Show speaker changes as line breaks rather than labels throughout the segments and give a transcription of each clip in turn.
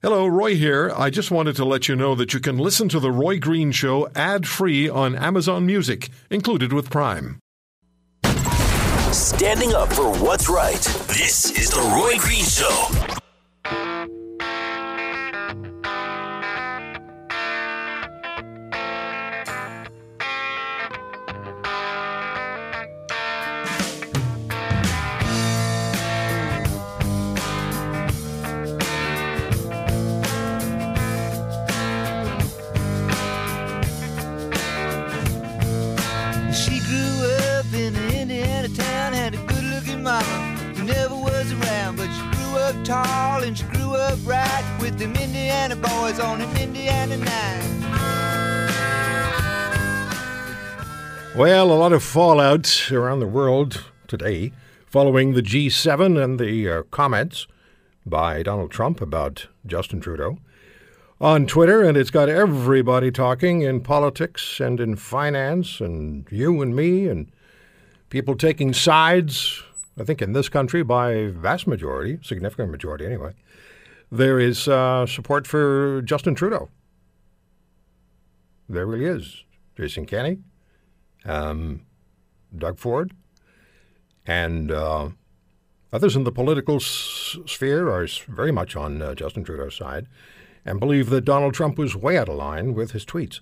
Hello, Roy here. I just wanted to let you know that you can listen to The Roy Green Show ad free on Amazon Music, included with Prime.
Standing up for what's right. This is The Roy Green Show.
Tall and she grew up right with them Indiana boys on an Indiana night.
Well, a lot of fallout around the world today following the G7 and the uh, comments by Donald Trump about Justin Trudeau on Twitter, and it's got everybody talking in politics and in finance, and you and me, and people taking sides. I think in this country, by vast majority, significant majority anyway, there is uh, support for Justin Trudeau. There really is. Jason Kenney, um, Doug Ford, and uh, others in the political s- sphere are very much on uh, Justin Trudeau's side and believe that Donald Trump was way out of line with his tweets.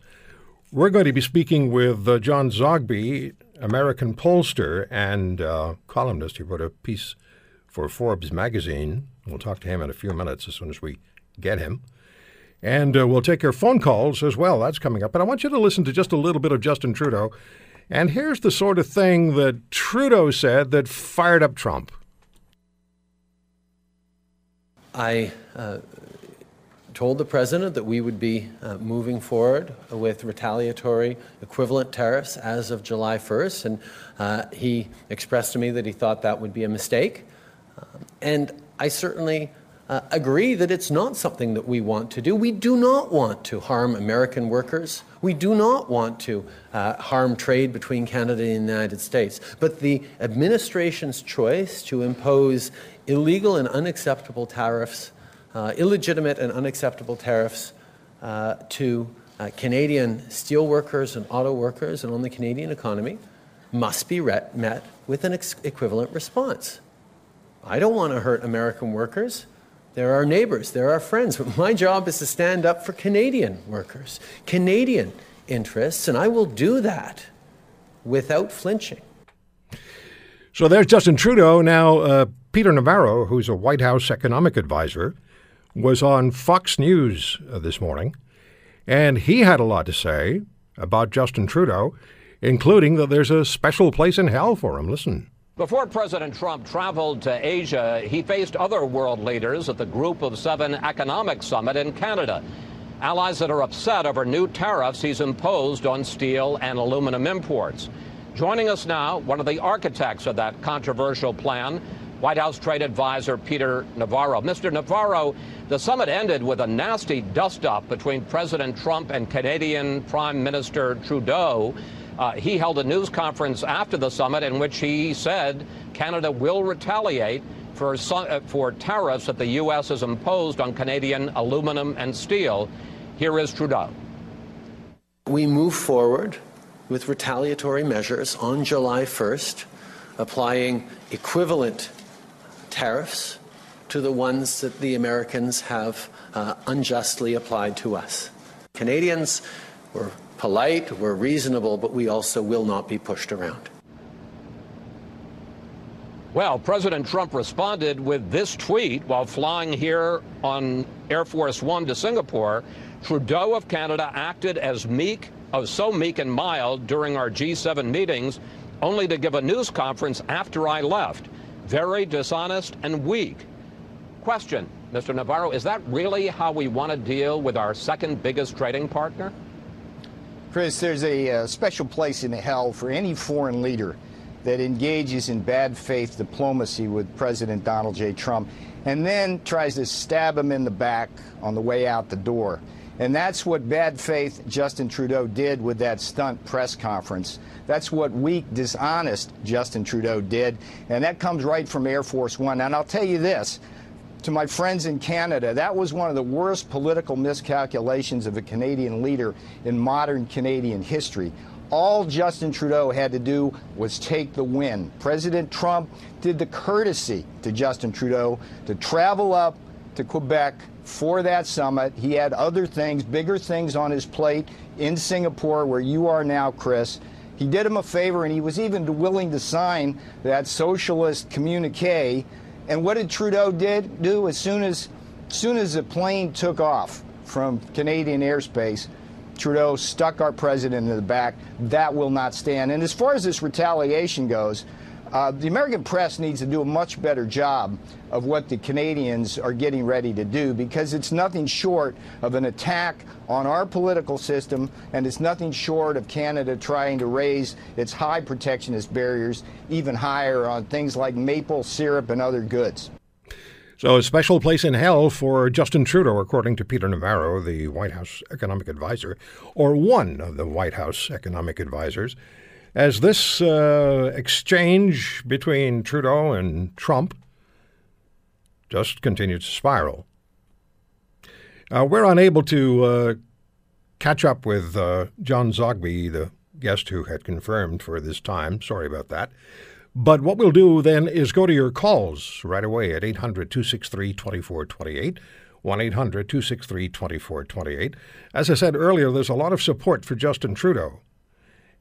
We're going to be speaking with uh, John Zogby, American pollster and uh, columnist. He wrote a piece for Forbes magazine. We'll talk to him in a few minutes as soon as we get him. And uh, we'll take your phone calls as well. That's coming up. But I want you to listen to just a little bit of Justin Trudeau. And here's the sort of thing that Trudeau said that fired up Trump.
I uh, told the president that we would be uh, moving forward with retaliatory equivalent tariffs as of July 1st, and uh, he expressed to me that he thought that would be a mistake. Um, and I certainly uh, agree that it's not something that we want to do. We do not want to harm American workers. We do not want to uh, harm trade between Canada and the United States. But the administration's choice to impose illegal and unacceptable tariffs, illegitimate and unacceptable tariffs uh, to uh, Canadian steelworkers and auto workers and on the Canadian economy must be met with an equivalent response. I don't want to hurt American workers. They're our neighbors, they're our friends. But my job is to stand up for Canadian workers, Canadian interests, and I will do that without flinching.
So there's Justin Trudeau. Now, uh, Peter Navarro, who's a White House economic advisor, was on Fox News uh, this morning, and he had a lot to say about Justin Trudeau, including that there's a special place in hell for him. Listen.
Before President Trump traveled to Asia, he faced other world leaders at the Group of Seven Economic Summit in Canada. Allies that are upset over new tariffs he's imposed on steel and aluminum imports. Joining us now, one of the architects of that controversial plan, White House trade advisor Peter Navarro. Mr. Navarro, the summit ended with a nasty dust up between President Trump and Canadian Prime Minister Trudeau. Uh, he held a news conference after the summit in which he said Canada will retaliate for, uh, for tariffs that the U.S. has imposed on Canadian aluminum and steel. Here is Trudeau.
We move forward with retaliatory measures on July 1st, applying equivalent tariffs to the ones that the Americans have uh, unjustly applied to us. Canadians were polite, we're reasonable, but we also will not be pushed around.
Well, President Trump responded with this tweet while flying here on Air Force One to Singapore. Trudeau of Canada acted as meek, oh, so meek and mild during our G7 meetings, only to give a news conference after I left. Very dishonest and weak. Question, Mr. Navarro, is that really how we want to deal with our second biggest trading partner?
Chris, there's a uh, special place in hell for any foreign leader that engages in bad faith diplomacy with President Donald J. Trump and then tries to stab him in the back on the way out the door. And that's what bad faith Justin Trudeau did with that stunt press conference. That's what weak, dishonest Justin Trudeau did. And that comes right from Air Force One. And I'll tell you this to my friends in Canada, that was one of the worst political miscalculations of a Canadian leader in modern Canadian history. All Justin Trudeau had to do was take the win. President Trump did the courtesy to Justin Trudeau to travel up to Quebec for that summit. He had other things, bigger things on his plate in Singapore, where you are now, Chris. He did him a favor, and he was even willing to sign that socialist communique. And what did Trudeau did do as soon as, soon as the plane took off from Canadian airspace? Trudeau stuck our president in the back. That will not stand. And as far as this retaliation goes, uh, the American press needs to do a much better job of what the Canadians are getting ready to do because it's nothing short of an attack on our political system and it's nothing short of Canada trying to raise its high protectionist barriers even higher on things like maple syrup and other goods.
So, a special place in hell for Justin Trudeau, according to Peter Navarro, the White House economic advisor, or one of the White House economic advisors, as this uh, exchange between Trudeau and Trump just continues to spiral. Uh, we're unable to uh, catch up with uh, John Zogby, the guest who had confirmed for this time. Sorry about that. But what we'll do then is go to your calls right away at 800 263 2428. 1 800 263 2428. As I said earlier, there's a lot of support for Justin Trudeau.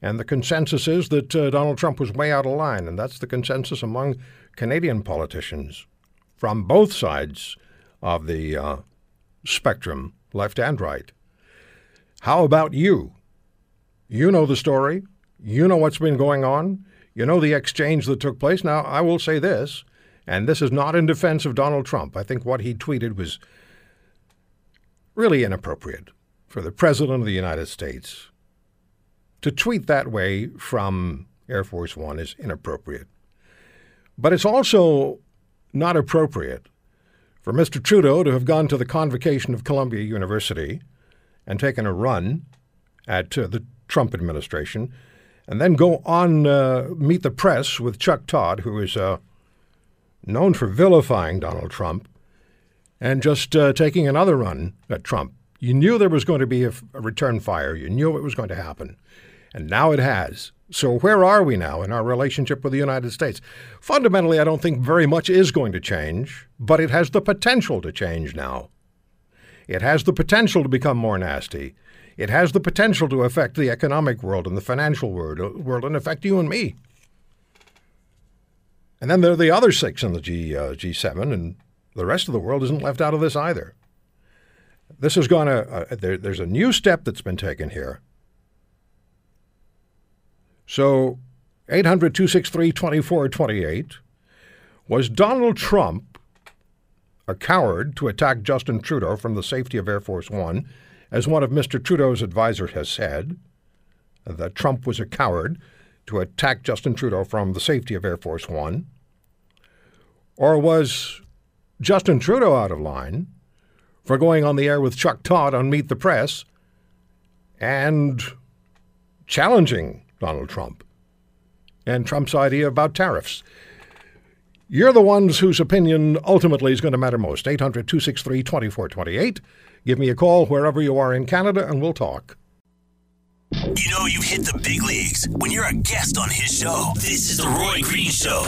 And the consensus is that uh, Donald Trump was way out of line. And that's the consensus among Canadian politicians from both sides of the uh, spectrum, left and right. How about you? You know the story. You know what's been going on. You know the exchange that took place. Now, I will say this, and this is not in defense of Donald Trump. I think what he tweeted was really inappropriate for the President of the United States. To tweet that way from Air Force One is inappropriate. But it's also not appropriate for Mr. Trudeau to have gone to the convocation of Columbia University and taken a run at uh, the Trump administration and then go on uh, meet the press with Chuck Todd, who is uh, known for vilifying Donald Trump, and just uh, taking another run at Trump. You knew there was going to be a, a return fire. You knew it was going to happen, and now it has. So where are we now in our relationship with the United States? Fundamentally, I don't think very much is going to change, but it has the potential to change now. It has the potential to become more nasty. It has the potential to affect the economic world and the financial world, uh, world and affect you and me. And then there are the other six in the G, uh, G7, and the rest of the world isn't left out of this either. This gone a, a there, there's a new step that's been taken here. So 800 263 2428 was Donald Trump a coward to attack Justin Trudeau from the safety of Air Force One as one of Mr. Trudeau's advisors has said, that Trump was a coward to attack Justin Trudeau from the safety of Air Force One? Or was Justin Trudeau out of line for going on the air with Chuck Todd on Meet the Press and challenging Donald Trump and Trump's idea about tariffs? You're the ones whose opinion ultimately is going to matter most. 800 263 2428. Give me a call wherever you are in Canada and we'll talk.
You know you've hit the big leagues when you're a guest on his show. This is the Roy Green Show.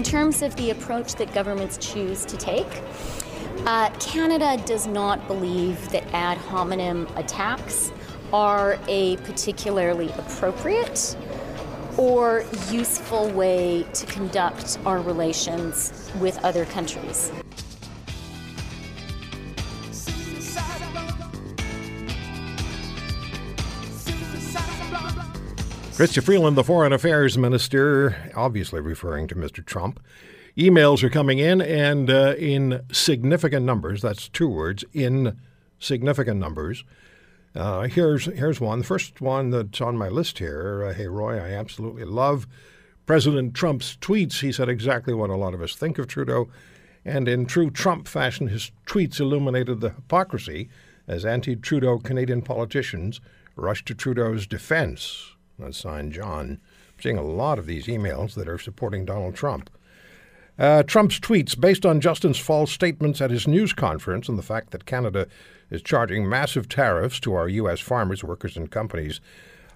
In terms of the approach that governments choose to take, uh, Canada does not believe that ad hominem attacks are a particularly appropriate or useful way to conduct our relations with other countries.
Chrystia Freeland, the Foreign Affairs Minister, obviously referring to Mr. Trump. Emails are coming in, and uh, in significant numbers. That's two words, in significant numbers. Uh, here's here's one. The first one that's on my list here. Uh, hey, Roy, I absolutely love President Trump's tweets, he said exactly what a lot of us think of Trudeau. And in true Trump fashion, his tweets illuminated the hypocrisy as anti Trudeau Canadian politicians rushed to Trudeau's defense. That's signed John. I'm seeing a lot of these emails that are supporting Donald Trump. Uh, Trump's tweets, based on Justin's false statements at his news conference and the fact that Canada is charging massive tariffs to our U.S. farmers, workers, and companies,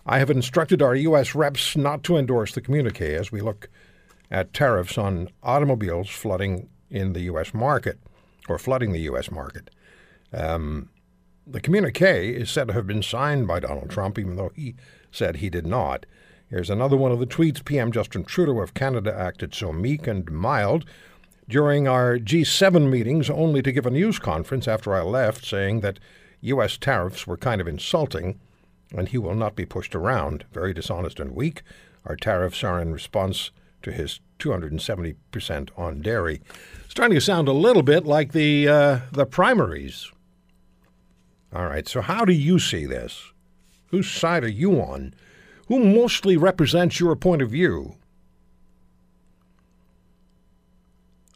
I have instructed our U.S. reps not to endorse the communique as we look at tariffs on automobiles flooding in the U.S. market or flooding the U.S. market. Um, the communique is said to have been signed by Donald Trump, even though he said he did not. Here's another one of the tweets PM Justin Trudeau of Canada acted so meek and mild during our G7 meetings, only to give a news conference after I left saying that U.S. tariffs were kind of insulting and he will not be pushed around. Very dishonest and weak. Our tariffs are in response to his 270% on dairy. Starting to sound a little bit like the uh, the primaries. All right, so how do you see this? Whose side are you on? Who mostly represents your point of view?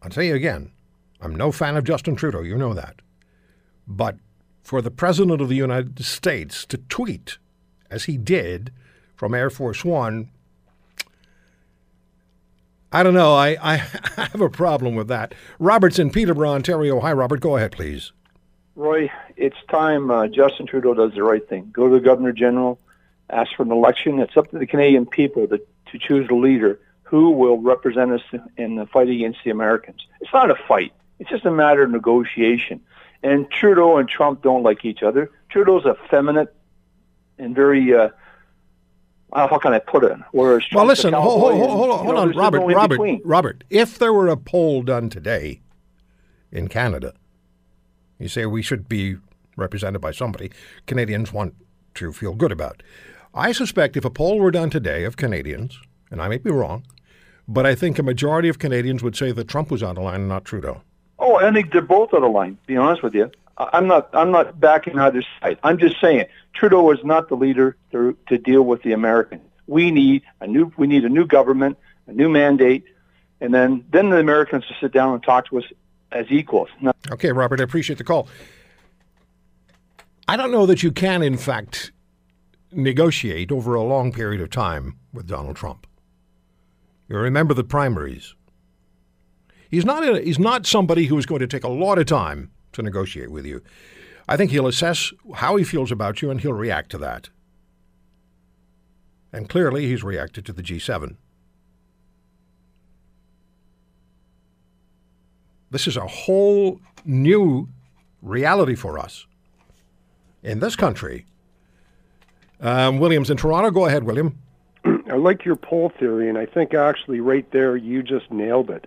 I'll tell you again, I'm no fan of Justin Trudeau, you know that. But for the President of the United States to tweet, as he did from Air Force One, I don't know. I, I have a problem with that. Robert's in Peterborough, Ontario. Hi, Robert. Go ahead, please.
Roy, it's time uh, Justin Trudeau does the right thing. Go to the Governor General, ask for an election. It's up to the Canadian people to, to choose a leader who will represent us in the fight against the Americans. It's not a fight. It's just a matter of negotiation. And Trudeau and Trump don't like each other. Trudeau's effeminate and very, uh, how can I put it? Whereas
well, listen, hold,
cowboy
hold, hold, on,
you
hold
know,
on, Robert,
no
Robert. Robert. If there were a poll done today in Canada, you say we should be represented by somebody Canadians want to feel good about. I suspect if a poll were done today of Canadians, and I may be wrong, but I think a majority of Canadians would say that Trump was out of line and not Trudeau.
Oh, I think they're both out of line. To be honest with you, I'm not. I'm not backing either side. I'm just saying Trudeau is not the leader to, to deal with the Americans. We need a new. We need a new government, a new mandate, and then then the Americans to sit down and talk to us as equals.
Okay, Robert, I appreciate the call. I don't know that you can, in fact, negotiate over a long period of time with Donald Trump. You remember the primaries. He's not a, he's not somebody who is going to take a lot of time to negotiate with you. I think he'll assess how he feels about you and he'll react to that. And clearly, he's reacted to the G7. This is a whole new reality for us in this country. Um, William's in Toronto. Go ahead, William.
I like your poll theory, and I think actually right there you just nailed it.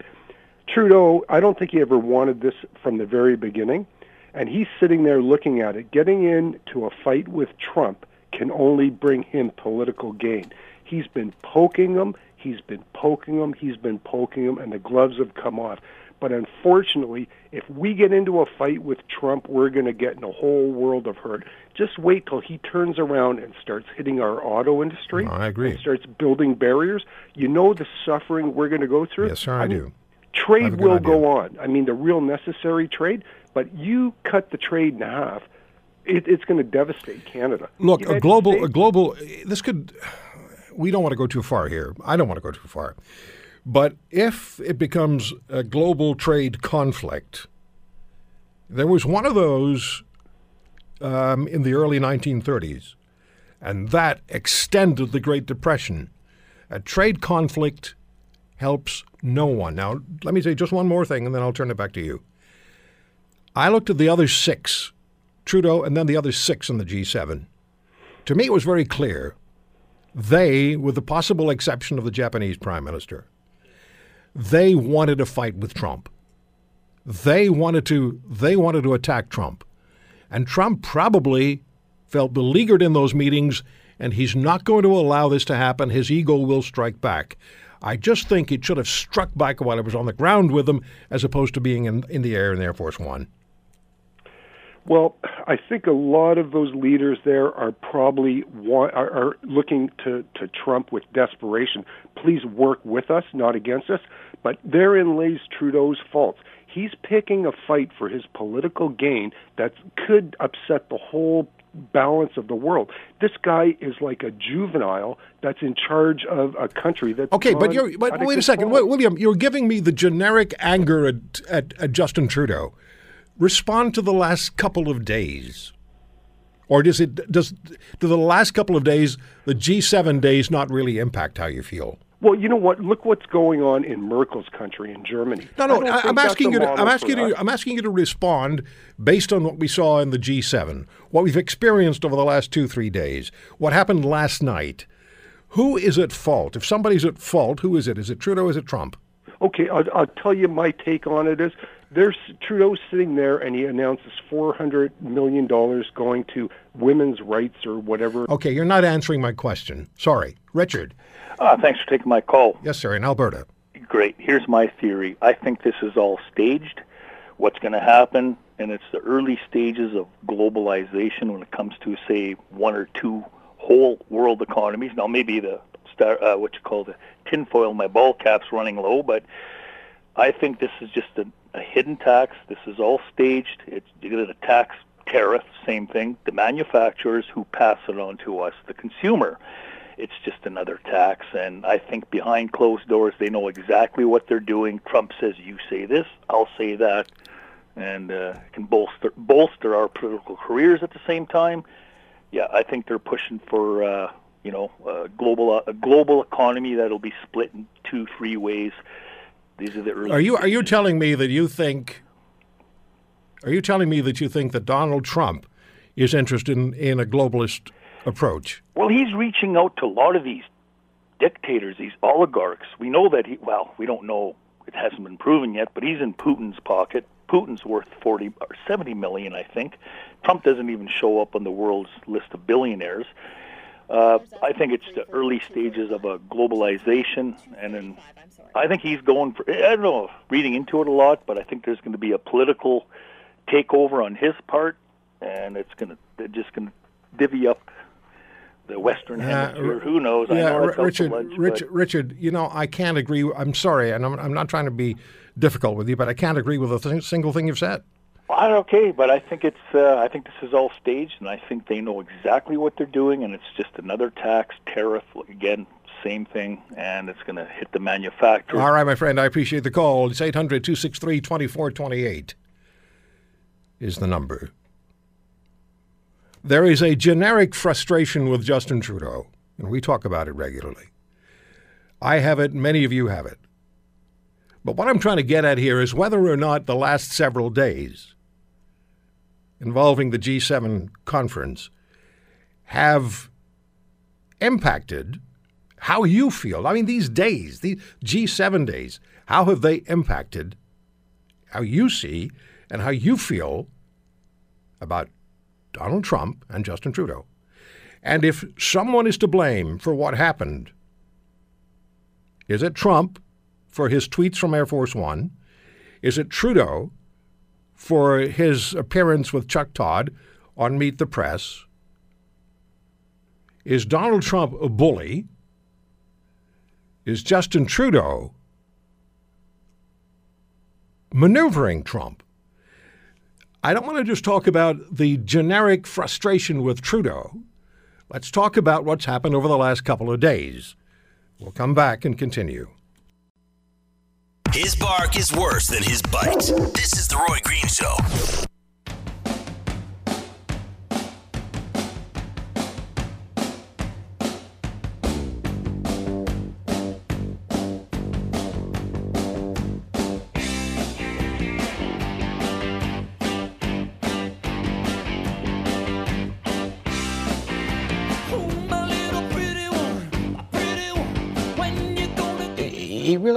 Trudeau, I don't think he ever wanted this from the very beginning, and he's sitting there looking at it. Getting into a fight with Trump can only bring him political gain. He's been poking him, he's been poking him, he's been poking him, and the gloves have come off. But unfortunately, if we get into a fight with Trump, we're going to get in a whole world of hurt. Just wait till he turns around and starts hitting our auto industry.
I agree.
And starts building barriers. You know the suffering we're going to go through.
Yes, sir, I
mean,
do. I
Trade will
idea.
go on. I mean, the real necessary trade. But you cut the trade in half, it, it's going to devastate Canada.
Look, a
United
global, a global. This could. We don't want to go too far here. I don't want to go too far. But if it becomes a global trade conflict, there was one of those um, in the early 1930s, and that extended the Great Depression. A trade conflict helps no one. Now, let me say just one more thing, and then I'll turn it back to you. I looked at the other six, Trudeau, and then the other six in the G7. To me, it was very clear. They, with the possible exception of the Japanese prime minister, they wanted a fight with Trump. They wanted to they wanted to attack Trump. And Trump probably felt beleaguered in those meetings and he's not going to allow this to happen. His ego will strike back. I just think it should have struck back while it was on the ground with him as opposed to being in, in the air in Air Force One.
Well, I think a lot of those leaders there are probably want, are, are looking to, to Trump with desperation. Please work with us, not against us. But therein lays Trudeau's fault. He's picking a fight for his political gain that could upset the whole balance of the world. This guy is like a juvenile that's in charge of a country that's
okay. But you're but wait a second. William. You're giving me the generic anger at, at, at Justin Trudeau. Respond to the last couple of days, or does it does do the last couple of days, the G7 days, not really impact how you feel?
Well, you know what? Look what's going on in Merkel's country, in Germany.
No, no.
I don't
I,
think
I'm asking you. To, I'm asking you. I'm asking you to respond based on what we saw in the G7, what we've experienced over the last two, three days, what happened last night. Who is at fault? If somebody's at fault, who is it? Is it Trudeau? Is it Trump?
Okay, I'll, I'll tell you my take on it is there's Trudeau's sitting there and he announces 400 million dollars going to women's rights or whatever.
Okay, you're not answering my question. Sorry, Richard.
Uh, thanks for taking my call.
Yes, sir. In Alberta.
Great. Here's my theory. I think this is all staged. What's going to happen, and it's the early stages of globalization when it comes to, say, one or two whole world economies. Now, maybe the star, uh, what you call the tinfoil, my ball cap's running low, but I think this is just a, a hidden tax. This is all staged. It's to tax tariff, same thing. The manufacturers who pass it on to us, the consumer. It's just another tax, and I think behind closed doors they know exactly what they're doing. Trump says, "You say this, I'll say that," and uh, can bolster bolster our political careers at the same time. Yeah, I think they're pushing for uh, you know a global a global economy that'll be split in two, three ways. These are the early.
Are you are you telling me that you think? Are you telling me that you think that Donald Trump is interested in, in a globalist approach?
Well, he's reaching out to a lot of these dictators, these oligarchs. We know that he, well, we don't know, it hasn't been proven yet, but he's in Putin's pocket. Putin's worth 40 or 70 million, I think. Trump doesn't even show up on the world's list of billionaires. Uh, I think it's the early stages of a globalization, and then I think he's going for. I don't know, reading into it a lot, but I think there's going to be a political takeover on his part, and it's going to they're just going to divvy up the Western Hemisphere. Who knows? I
Yeah,
know
R-
that's out to
Richard,
lunch,
Richard,
but
Richard. You know, I can't agree. I'm sorry, and I'm, I'm not trying to be difficult with you, but I can't agree with a th- single thing you've said.
I okay, but I think it's uh, I think this is all staged, and I think they know exactly what they're doing, and it's just another tax tariff again. Same thing, and it's going to hit the manufacturer.
All right, my friend, I appreciate the call. It's 800 263 2428 is the number. There is a generic frustration with Justin Trudeau, and we talk about it regularly. I have it, many of you have it. But what I'm trying to get at here is whether or not the last several days involving the G7 conference have impacted how you feel. I mean, these days, these G7 days, how have they impacted how you see and how you feel about Donald Trump and Justin Trudeau? And if someone is to blame for what happened, is it Trump for his tweets from Air Force One? Is it Trudeau for his appearance with Chuck Todd on Meet the Press? Is Donald Trump a bully? Is Justin Trudeau maneuvering Trump? I don't want to just talk about the generic frustration with Trudeau. Let's talk about what's happened over the last couple of days. We'll come back and continue.
His bark is worse than his bite. This is the Roy Green Show.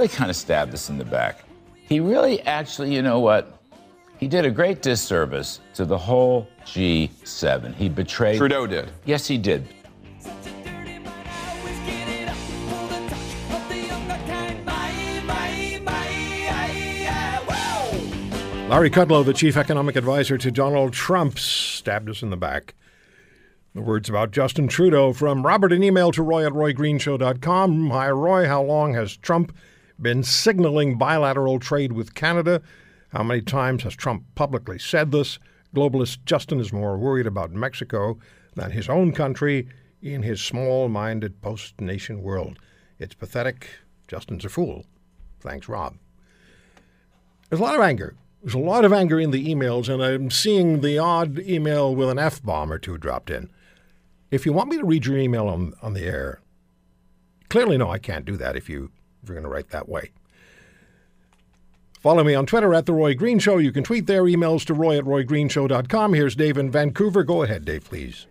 Really kind of stabbed us in the back. He really actually, you know what? He did a great disservice to the whole G7. He betrayed.
Trudeau did.
Yes, he did.
Larry Kudlow, the chief economic advisor to Donald Trump, stabbed us in the back. The words about Justin Trudeau from Robert, an email to roy at roygreenshow.com. Hi, Roy. How long has Trump been signaling bilateral trade with Canada? How many times has Trump publicly said this? Globalist Justin is more worried about Mexico than his own country in his small minded post nation world. It's pathetic. Justin's a fool. Thanks, Rob. There's a lot of anger there's a lot of anger in the emails, and I'm seeing the odd email with an F bomb or two dropped in. If you want me to read your email on, on the air, clearly, no, I can't do that if, you, if you're going to write that way. Follow me on Twitter at The Roy Green Show. You can tweet their emails to roy at roygreenshow.com. Here's Dave in Vancouver. Go ahead, Dave, please.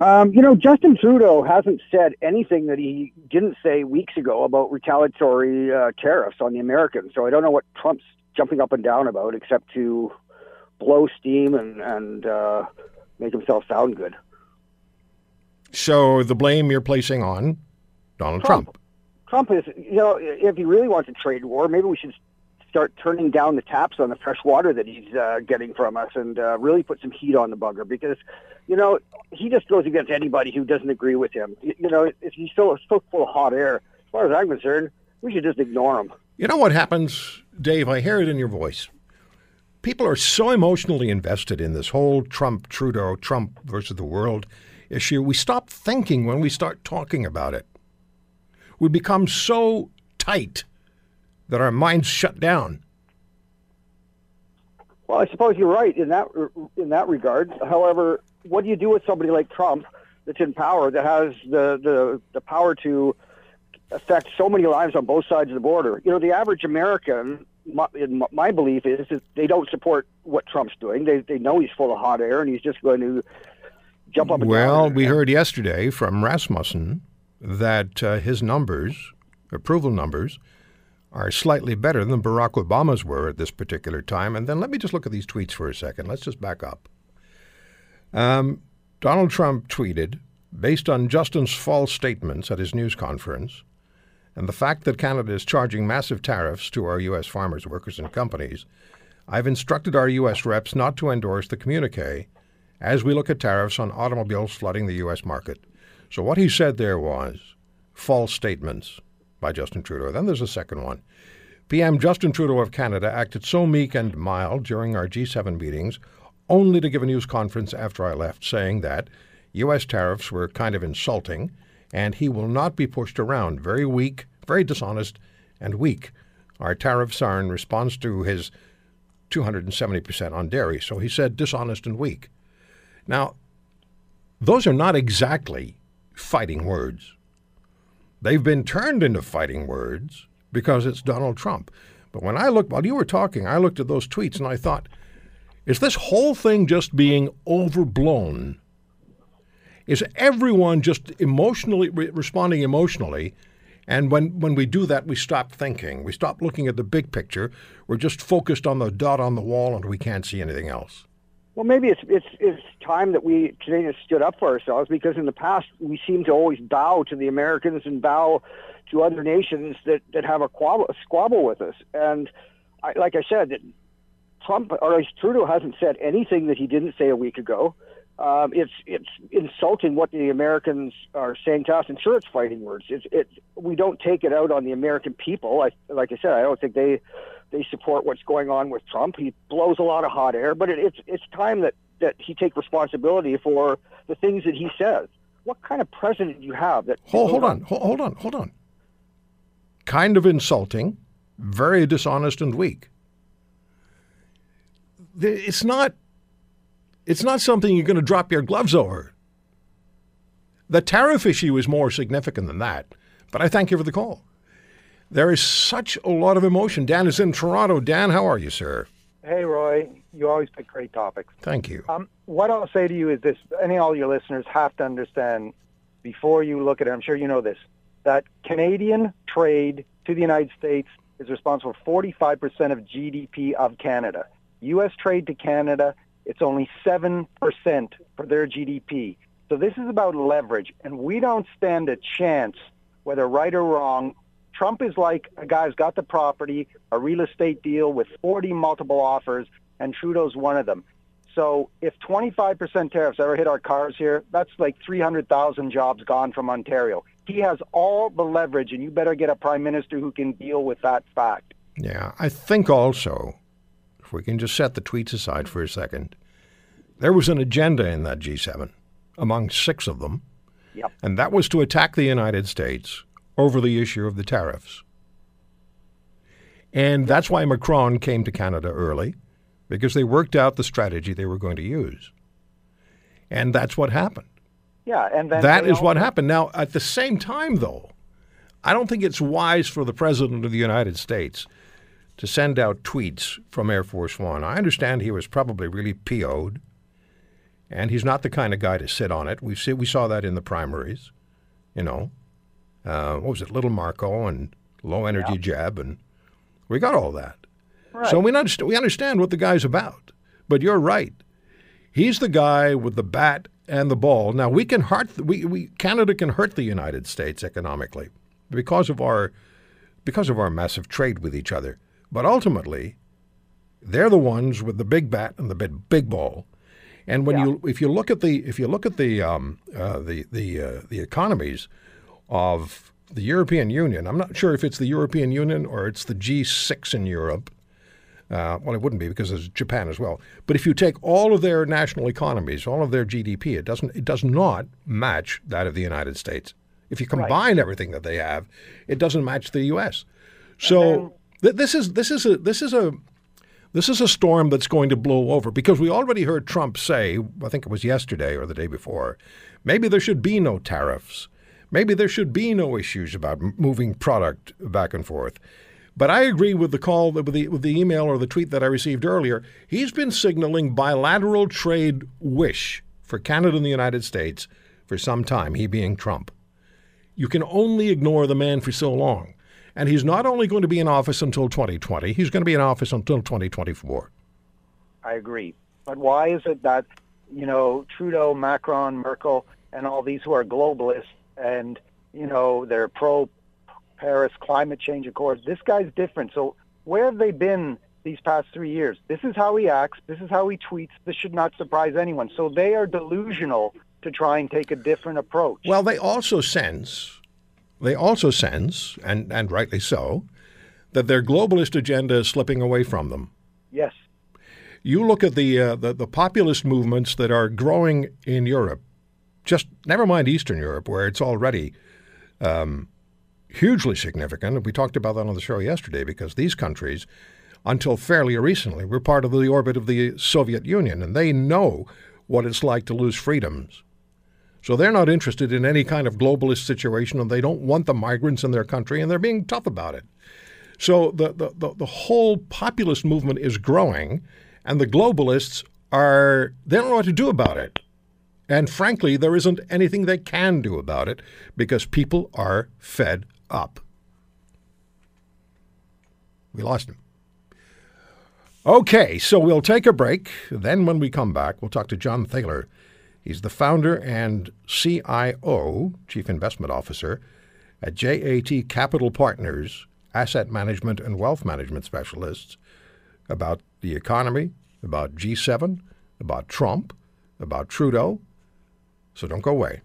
Um, you know, Justin Trudeau hasn't said anything that he didn't say weeks ago about retaliatory uh, tariffs on the Americans. So I don't know what Trump's jumping up and down about, except to blow steam and and uh, make himself sound good.
So the blame you're placing on Donald Trump.
Trump, Trump is, you know, if he really wants a trade war, maybe we should start turning down the taps on the fresh water that he's uh, getting from us and uh, really put some heat on the bugger because, you know, he just goes against anybody who doesn't agree with him. You, know, if he's so, so full of hot air, as far as I'm concerned, we should just ignore him.
You know what happens, Dave? I hear it in your voice. People are so emotionally invested in this whole Trump, Trudeau, Trump versus the world issue. We stop thinking when we start talking about it. We become so tight that our minds shut down.
Well, I suppose you're right in that in that regard. However, what do you do with somebody like Trump that's in power that has the the, the power to affect so many lives on both sides of the border? You know, the average American, my, in my belief is that they don't support what Trump's doing. They they know he's full of hot air and he's just going to jump up.
well, we heard yesterday from Rasmussen that uh, his numbers, approval numbers, are slightly better than Barack Obama's were at this particular time. And then let me just look at these tweets for a second. Let's just back up. Um, Donald Trump tweeted, based on Justin's false statements at his news conference and the fact that Canada is charging massive tariffs to our U.S. farmers, workers, and companies, I've instructed our U.S. reps not to endorse the communique as we look at tariffs on automobiles flooding the U.S. market. So what he said there was false statements by Justin Trudeau. Then there's a second one. PM Justin Trudeau of Canada acted so meek and mild during our G7 meetings, only to give a news conference after I left saying that U.S. tariffs were kind of insulting and he will not be pushed around. Very weak, very dishonest, and weak. Our tariffs are in response to his 270% on dairy. So he said dishonest and weak. Now, those are not exactly fighting words. They've been turned into fighting words because it's Donald Trump. But when I looked, while you were talking, I looked at those tweets and I thought, is this whole thing just being overblown? Is everyone just emotionally re- responding emotionally? And when, when we do that, we stop thinking. We stop looking at the big picture. We're just focused on the dot on the wall and we can't see anything else.
Well, maybe it's it's it's time that we Canadians stood up for ourselves because in the past we seem to always bow to the Americans and bow to other nations that that have a, quabble, a squabble with us. And I, like I said, Trump or Trudeau hasn't said anything that he didn't say a week ago. Um, it's it's insulting what the Americans are saying to us, and sure, it's fighting words. It's it we don't take it out on the American people. I, like I said, I don't think they they support what's going on with Trump. He blows a lot of hot air, but it, it's it's time that that he take responsibility for the things that he says. What kind of president do you have that?
Hold, hold on, hold, hold on, hold on. Kind of insulting, very dishonest and weak. It's not. It's not something you're going to drop your gloves over. The tariff issue is more significant than that. But I thank you for the call. There is such a lot of emotion. Dan is in Toronto. Dan, how are you, sir?
Hey, Roy. You always pick great topics.
Thank you.
Um, what I'll say to you is this: any all your listeners have to understand before you look at it. I'm sure you know this that Canadian trade to the United States is responsible for 45% of GDP of Canada. U.S. trade to Canada, it's only 7% for their GDP. So this is about leverage, and we don't stand a chance, whether right or wrong, Trump is like a guy who's got the property, a real estate deal with 40 multiple offers, and Trudeau's one of them. So if 25% tariffs ever hit our cars here, that's like 300,000 jobs gone from Ontario. He has all the leverage, and you better get a prime minister who can deal with that fact.
Yeah, I think also, if we can just set the tweets aside for a second, there was an agenda in that G7 among six of them,
Yep.
and that was to attack the United States over the issue of the tariffs. And that's why Macron came to Canada early, because they worked out the strategy they were going to use. And that's what happened.
Yeah, and
That
they
what happened. Now, at the same time, though, I don't think it's wise for the President of the United States to send out tweets from Air Force One. I understand he was probably really PO'd, and he's not the kind of guy to sit on it. We see, we saw that in the primaries, you know. Uh, what was it, Little Marco and Low Energy jab, and we got all that. So we understand, we understand what the guy's about. But you're right. He's the guy with the bat and the ball. Now we can hurt we, we Canada can hurt the United States economically because of our because of our massive trade with each other. But ultimately, they're the ones with the big bat and the big big ball. And when you if you look at the if you look at the um, uh, the the uh, the economies of the European Union, I'm not sure if it's the European Union or it's the G6 in Europe. Uh, well, it wouldn't be because there's Japan as well. But if you take all of their national economies, all of their GDP, it doesn't it does not match that of the United States. If you combine everything that they have, it doesn't match the U.S. So th- this is this is a this is a this is a storm that's going to blow over because we already heard Trump say, I think it was yesterday or the day before, maybe there should be no tariffs. Maybe there should be no issues about m- moving product back and forth. But I agree with the call, with the, with the email or the tweet that I received earlier. He's been signaling bilateral trade wish for Canada and the United States for some time, he being Trump. You can only ignore the man for so long. And he's not only going to be in office until 2020, he's going to be in office until 2024.
I agree. But why is it that, you know, Trudeau, Macron, Merkel, and all these who are globalists and, you know, they're pro Paris climate change accords, this guy's different. So where have they been these past three years? This is how he acts. This is how he tweets. This should not surprise anyone. So they are delusional to try and take a different approach.
Well, they also sense, they also sense, and, and rightly so, that their globalist agenda is slipping away from them.
Yes.
You look at the, uh, the the populist movements that are growing in Europe. Just never mind Eastern Europe, where it's already um, hugely significant. We talked about that on the show yesterday because these countries, until fairly recently, were part of the orbit of the Soviet Union, and they know what it's like to lose freedoms. So they're not interested in any kind of globalist situation, and they don't want the migrants in their country, and they're being tough about it. So the, the, the, the whole populist movement is growing, and the globalists are, they don't know what to do about it. And frankly, there isn't anything they can do about it because people are fed up. We lost him. Okay, so we'll take a break. Then, when we come back, we'll talk to John Thaler. He's the founder and CIO, Chief Investment Officer, at JAT Capital Partners, asset management and wealth management specialists, about the economy, about G7, about Trump, about Trudeau. So don't go away.